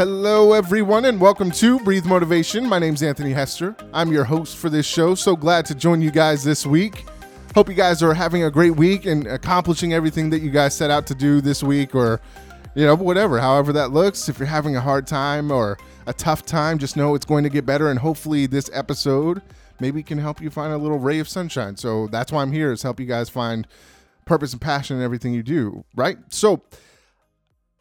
Hello, everyone, and welcome to Breathe Motivation. My name's Anthony Hester. I'm your host for this show. So glad to join you guys this week. Hope you guys are having a great week and accomplishing everything that you guys set out to do this week, or, you know, whatever, however that looks. If you're having a hard time or a tough time, just know it's going to get better. And hopefully, this episode maybe can help you find a little ray of sunshine. So that's why I'm here, is help you guys find purpose and passion in everything you do, right? So,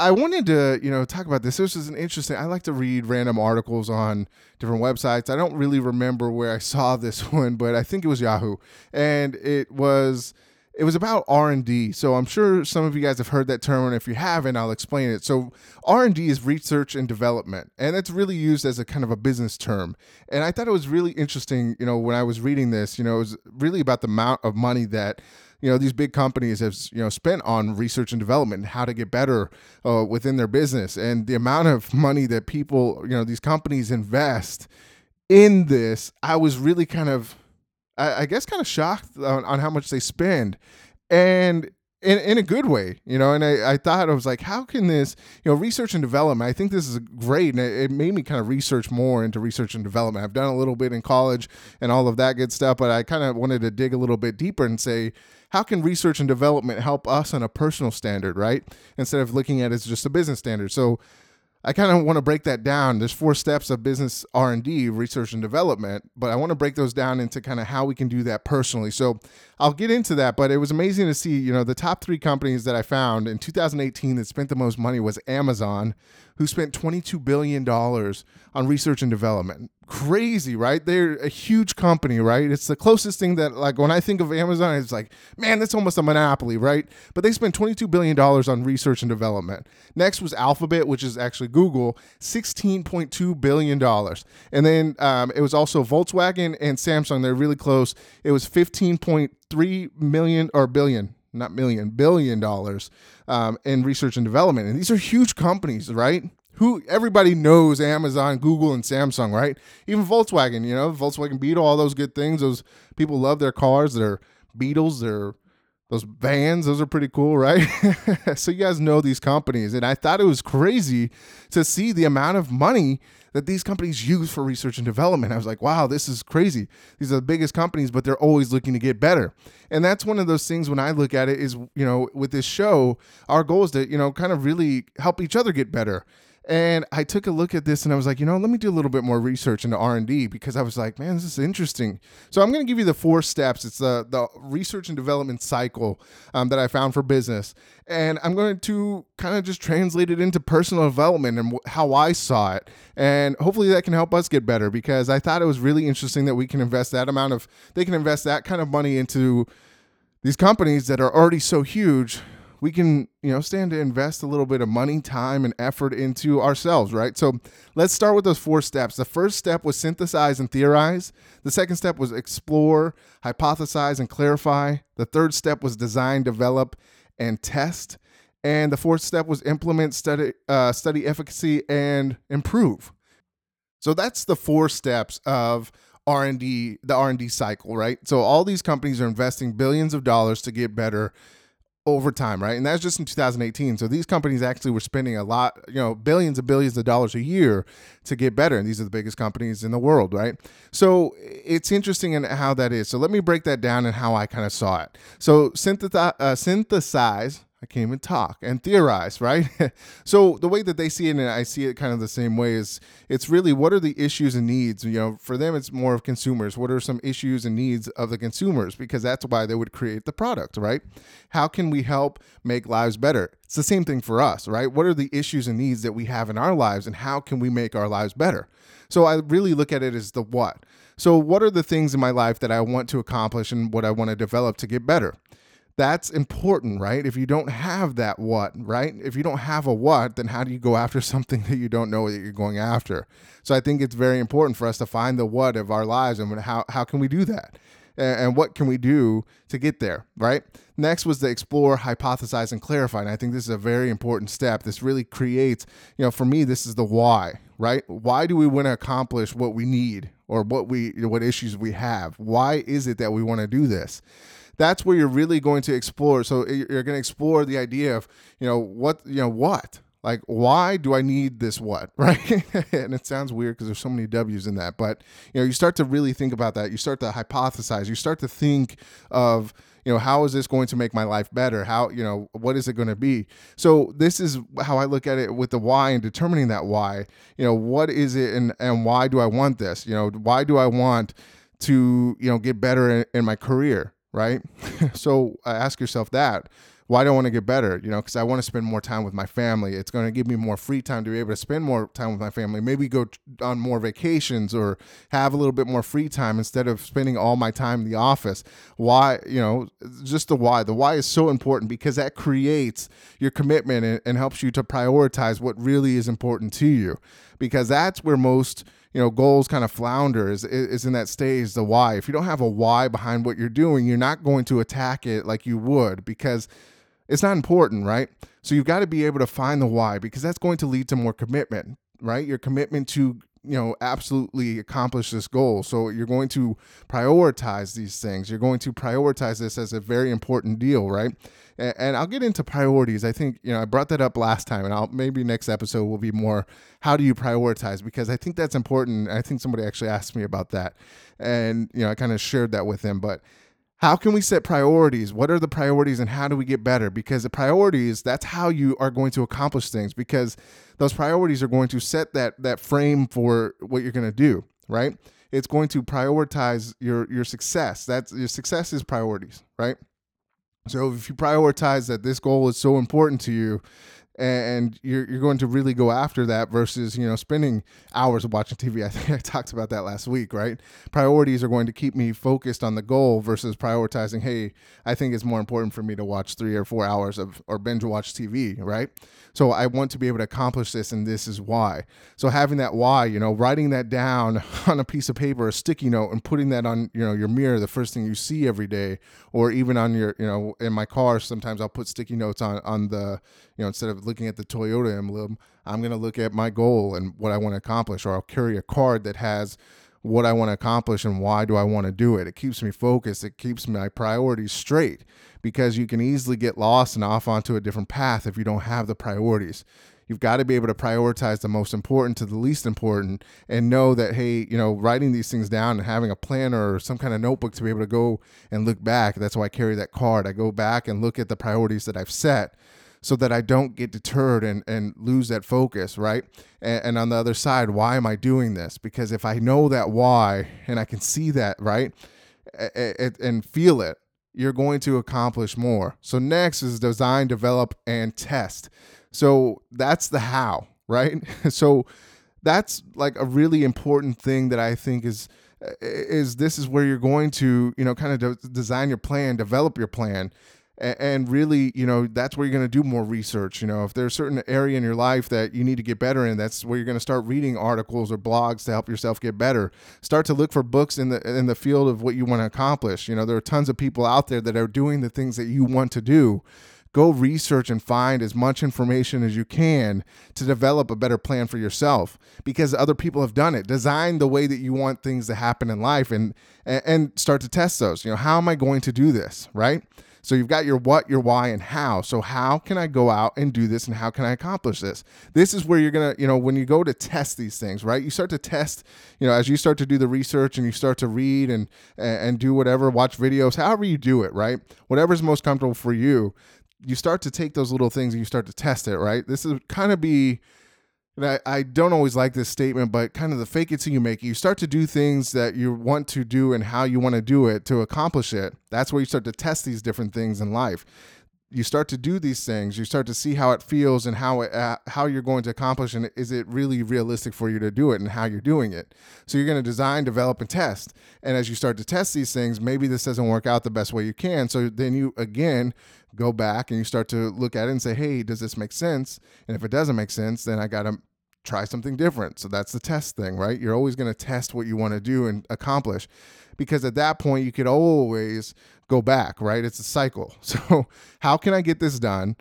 I wanted to, you know, talk about this. This is an interesting. I like to read random articles on different websites. I don't really remember where I saw this one, but I think it was Yahoo, and it was it was about r&d so i'm sure some of you guys have heard that term and if you haven't i'll explain it. So r&d is research and development and it's really used as a kind of a business term. And i thought it was really interesting you know when i was reading this you know it was really about the amount of money that you know these big companies have you know spent on research and development and how to get better uh, within their business. And the amount of money that people you know these companies invest in this i was really kind of i, I guess kind of shocked on, on how much they spend and in, in a good way, you know, and I, I thought I was like, how can this, you know, research and development, I think this is great. And it, it, made me kind of research more into research and development. I've done a little bit in college and all of that good stuff, but I kind of wanted to dig a little bit deeper and say, how can research and development help us on a personal standard, right? Instead of looking at it as just a business standard. So I kind of want to break that down. There's four steps of business R&D, research and development, but I want to break those down into kind of how we can do that personally. So I'll get into that, but it was amazing to see, you know, the top 3 companies that I found in 2018 that spent the most money was Amazon, who spent 22 billion dollars on research and development crazy, right? They're a huge company, right? It's the closest thing that, like, when I think of Amazon, it's like, man, that's almost a monopoly, right? But they spent $22 billion on research and development. Next was Alphabet, which is actually Google, $16.2 billion. And then um, it was also Volkswagen and Samsung. They're really close. It was 15.3 million or billion not million, billion dollars um, in research and development. And these are huge companies, right? who everybody knows Amazon, Google, and Samsung, right? Even Volkswagen, you know, Volkswagen Beetle, all those good things. Those people love their cars, their Beetles, their those vans, those are pretty cool, right? so you guys know these companies. And I thought it was crazy to see the amount of money that these companies use for research and development. I was like, wow, this is crazy. These are the biggest companies, but they're always looking to get better. And that's one of those things when I look at it is, you know, with this show, our goal is to, you know, kind of really help each other get better. And I took a look at this and I was like, you know, let me do a little bit more research into R&D because I was like, man, this is interesting. So I'm going to give you the four steps. It's the, the research and development cycle um, that I found for business. And I'm going to kind of just translate it into personal development and how I saw it. And hopefully that can help us get better because I thought it was really interesting that we can invest that amount of, they can invest that kind of money into these companies that are already so huge we can, you know, stand to invest a little bit of money, time, and effort into ourselves, right? So let's start with those four steps. The first step was synthesize and theorize. The second step was explore, hypothesize, and clarify. The third step was design, develop, and test. And the fourth step was implement, study, uh, study efficacy, and improve. So that's the four steps of R&D, the R&D cycle, right? So all these companies are investing billions of dollars to get better over time, right? And that's just in 2018. So these companies actually were spending a lot, you know, billions and billions of dollars a year to get better. And these are the biggest companies in the world, right? So it's interesting in how that is. So let me break that down and how I kind of saw it. So synthesize, uh, synthesize I can't even talk and theorize, right? so the way that they see it, and I see it kind of the same way, is it's really what are the issues and needs? You know, for them, it's more of consumers. What are some issues and needs of the consumers? Because that's why they would create the product, right? How can we help make lives better? It's the same thing for us, right? What are the issues and needs that we have in our lives, and how can we make our lives better? So I really look at it as the what. So, what are the things in my life that I want to accomplish and what I want to develop to get better? That's important, right? If you don't have that what, right? If you don't have a what, then how do you go after something that you don't know that you're going after? So I think it's very important for us to find the what of our lives and how, how can we do that? And, what can we do to get there, right? Next was to explore, hypothesize, and clarify. And I think this is a very important step. This really creates, you know, for me, this is the why, right? Why do we want to accomplish what we need or what we what issues we have? Why is it that we want to do this? That's where you're really going to explore. So you're going to explore the idea of, you know, what, you know, what, Like, why do I need this what? Right. and it sounds weird because there's so many W's in that. But, you know, you start to really think about that. You start to hypothesize. You start to think of, you know, how is this going to make my life better? How, you know, what is it going to be? So this is how I look at it with the why and determining that why, you know, what is it and, and why do I want this? You know, why do I want to, you know, get better in, in my career? Right. so uh, ask yourself that why do I want to get better? You know, because I want to spend more time with my family. It's going to give me more free time to be able to spend more time with my family. Maybe go on more vacations or have a little bit more free time instead of spending all my time in the office. Why, you know, just the why. The why is so important because that creates your commitment and, and helps you to prioritize what really is important to you. Because that's where most you know goals kind of flounder is, is in that stage the why if you don't have a why behind what you're doing you're not going to attack it like you would because it's not important, right? So you've got to be able to find the why because that's going to lead to more commitment, right? Your commitment to you know absolutely accomplish this goal. So you're going to prioritize these things. You're going to prioritize this as a very important deal right? And, and, i'll get into priorities. I think you know i brought that up last time and i'll maybe next episode will be more how do you prioritize? Because i think that's important. I think somebody actually asked me about that. And you know i kind of shared that with them but how can we set priorities? What are the priorities and how do we get better? Because the priorities that's how you are going to accomplish things because those priorities are going to set that that frame for what you're going to do right? It's going to prioritize your your success. That's your success is priorities right? So if you prioritize that this goal is so important to you and you're you're going to really go after that versus you know spending hours watching TV. I think I talked about that last week, right? Priorities are going to keep me focused on the goal versus prioritizing. Hey, I think it's more important for me to watch three or four hours of or binge watch TV, right? So I want to be able to accomplish this, and this is why. So having that why, you know, writing that down on a piece of paper, a sticky note, and putting that on you know your mirror, the first thing you see every day, or even on your you know in my car, sometimes I'll put sticky notes on on the you know instead of looking at the Toyota emblem, I'm going to look at my goal and what I want to accomplish, or I'll carry a card that has what I want to accomplish and why do I want to do it. It keeps me focused. It keeps my priorities straight because you can easily get lost and off onto a different path if you don't have the priorities. You've got to be able to prioritize the most important to the least important and know that, hey, you know, writing these things down and having a planner or some kind of notebook to be able to go and look back. That's why I carry that card. I go back and look at the priorities that I've set so that I don't get deterred and, and lose that focus, right? And, and on the other side, why am I doing this? Because if I know that why and I can see that, right, and feel it, you're going to accomplish more. So, next is design, develop, and test. So, that's the how, right? so, that's like a really important thing that I think is is this is where you're going to you know kind of de- design your plan develop your plan and really you know that's where you're going to do more research you know. If there's a certain area in your life that you need to get better in that's where you're going to start reading articles or blogs to help yourself get better. Start to look for books in the in the field of what you want to accomplish. You know there are tons of people out there that are doing the things that you want to do. Go research and find as much information as you can to develop a better plan for yourself because other people have done it. Design the way that you want things to happen in life and and start to test those. You know how am i going to do this right so you've got your what, your why, and how. So how can I go out and do this and how can I accomplish this? This is where you're gonna, you know, when you go to test these things, right? You start to test, you know, as you start to do the research and you start to read and and do whatever, watch videos, however you do it, right? Whatever's most comfortable for you, you start to take those little things and you start to test it, right? This is kind of be and I, I don't always like this statement, but kind of the fake it till you make it. You start to do things that you want to do and how you want to do it to accomplish it. That's where you start to test these different things in life. You start to do these things. You start to see how it feels and how it, uh, how you're going to accomplish, and is it really realistic for you to do it, and how you're doing it. So you're going to design, develop, and test. And as you start to test these things, maybe this doesn't work out the best way you can. So then you again go back and you start to look at it and say, hey, does this make sense? And if it doesn't make sense, then I got to try something different. So that's the test thing, right? You're always going to test what you want to do and accomplish because at that point you could always go back, right? It's a cycle. So, how can I get this done?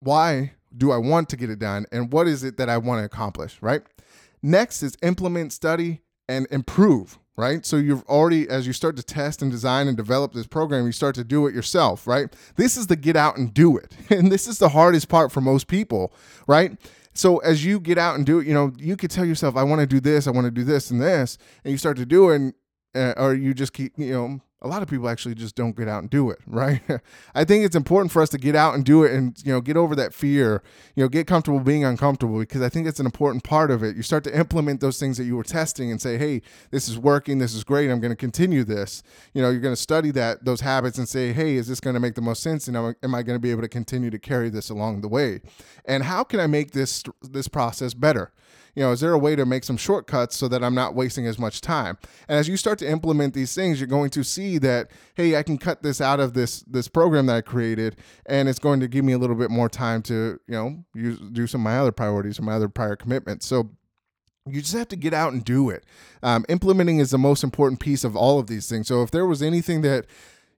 Why do I want to get it done? And what is it that I want to accomplish, right? Next is implement, study, and improve. right? So you've already, as you start to test and design and develop this program, you start to do it yourself, right? This is the get out and do it. And this is the hardest part for most people, right? So as you get out and do it, you know, you could tell yourself, I want to do this, I want to do this and this, and you start to do it, and, uh, or you just keep, you know, a lot of people actually just don't get out and do it, right? I think it's important for us to get out and do it and you know get over that fear, you know, get comfortable being uncomfortable because I think it's an important part of it. You start to implement those things that you were testing and say, "Hey, this is working, this is great. I'm going to continue this." You know, you're going to study that those habits and say, "Hey, is this going to make the most sense and am I going to be able to continue to carry this along the way?" And how can I make this this process better? You know, is there a way to make some shortcuts so that I'm not wasting as much time? And as you start to implement these things, you're going to see that, hey, I can cut this out of this this program that I created, and it's going to give me a little bit more time to, you know, use, do some of my other priorities or my other prior commitments. So you just have to get out and do it. Um, implementing is the most important piece of all of these things. So if there was anything that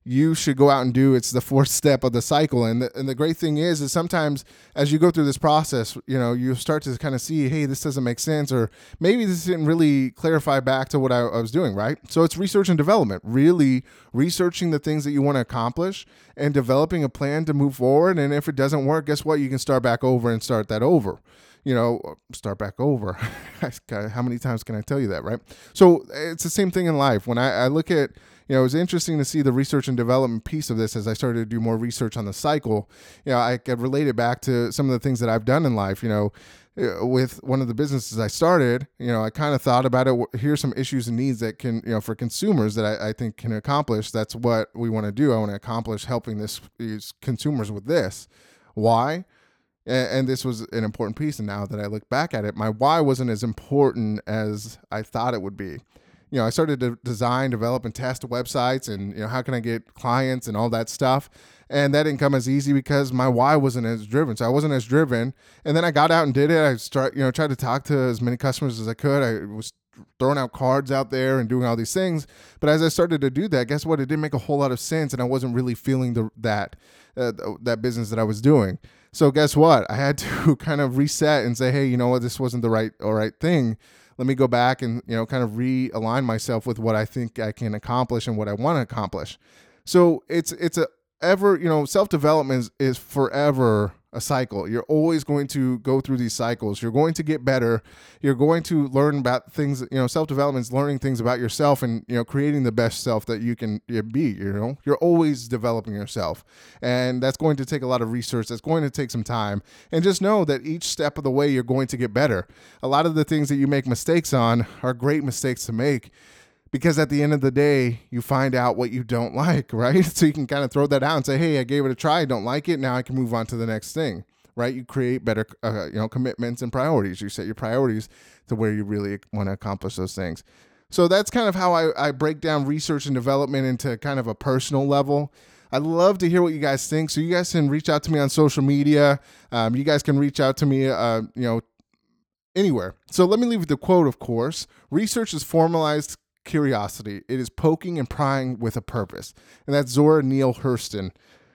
you should go out and do. It's the fourth step of the cycle. And the, and the great thing is, is sometimes as you go through this process, you know, you start to kind of see, hey, this doesn't make sense, or maybe this didn't really clarify back to what I, I was doing, right? So it's research and development, really researching the things that you want to accomplish and developing a plan to move forward. And if it doesn't work, guess what? You can start back over and start that over you know, start back over. How many times can I tell you that, right? So it's the same thing in life. When I, I look at you know, it was interesting to see the research and development piece of this as I started to do more research on the cycle. You know, I could relate it back to some of the things that I've done in life. You know, uh, with one of the businesses I started, you know, I kind of thought about it. Here's some issues and needs that can, you know, for consumers that I, I think can accomplish. That's what we want to do. I want to accomplish helping this these consumers with this. Why? And this was an important piece and now that i look back at it my why wasn't as important as i thought it would be you know, I started to design, develop, and test websites, and you know, how can I get clients and all that stuff. And that didn't come as easy because my why wasn't as driven. So I wasn't as driven. And then I got out and did it. I start, you know, tried to talk to as many customers as I could. I was throwing out cards out there and doing all these things. But as I started to do that, guess what? It didn't make a whole lot of sense, and I wasn't really feeling the that uh, that business that I was doing. So guess what? I had to kind of reset and say, hey, you know what? This wasn't the right or right thing let me go back and you know kind of realign myself with what I think I can accomplish and what I want to accomplish. So it's it's a ever you know self development is, is forever a cycle. You're always going to go through these cycles. You're going to get better. You're going to learn about things, you know, self-development is learning things about yourself and, you know, creating the best self that you can be, you know. You're always developing yourself. And that's going to take a lot of research. That's going to take some time. And just know that each step of the way you're going to get better. A lot of the things that you make mistakes on are great mistakes to make because at the end of the day you find out what you don't like right so you can kind of throw that out and say hey i gave it a try i don't like it now i can move on to the next thing right you create better uh, you know commitments and priorities you set your priorities to where you really want to accomplish those things so that's kind of how I, I break down research and development into kind of a personal level I'd love to hear what you guys think. So you guys can reach out to me on social media. Um, you guys can reach out to me, uh, you know, anywhere. So let me leave with the quote, of course. Research is formalized curiosity. It is poking and prying with a purpose. And that's Zora Neale Hurston.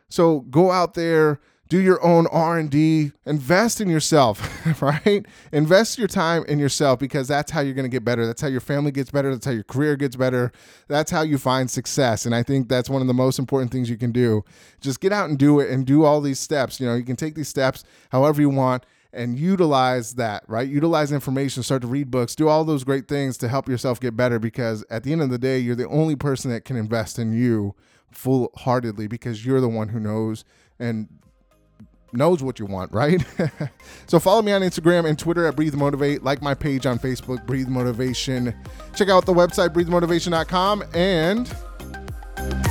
So go out there, do your own R&D, invest in yourself, right? Invest your time in yourself because that's how you're going to get better. That's how your family gets better, that's how your career gets better. That's how you find success. And I think that's one of the most important things you can do. Just get out and do it and do all these steps. You know, you can take these steps however you want and utilize that, right? Utilize information, start to read books, do all those great things to help yourself get better because at the end of the day, you're the only person that can invest in you full heartedly because you're the one who knows and knows what you want, right? so follow me on Instagram and Twitter at Breathe Motivate. Like my page on Facebook, Breathe Motivation. Check out the website, breathemotivation.com. And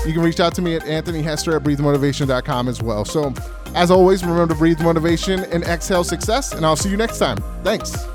you can reach out to me at Anthony Hester at breathemotivation.com as well. So as always, remember to breathe motivation and exhale success, and I'll see you next time. Thanks.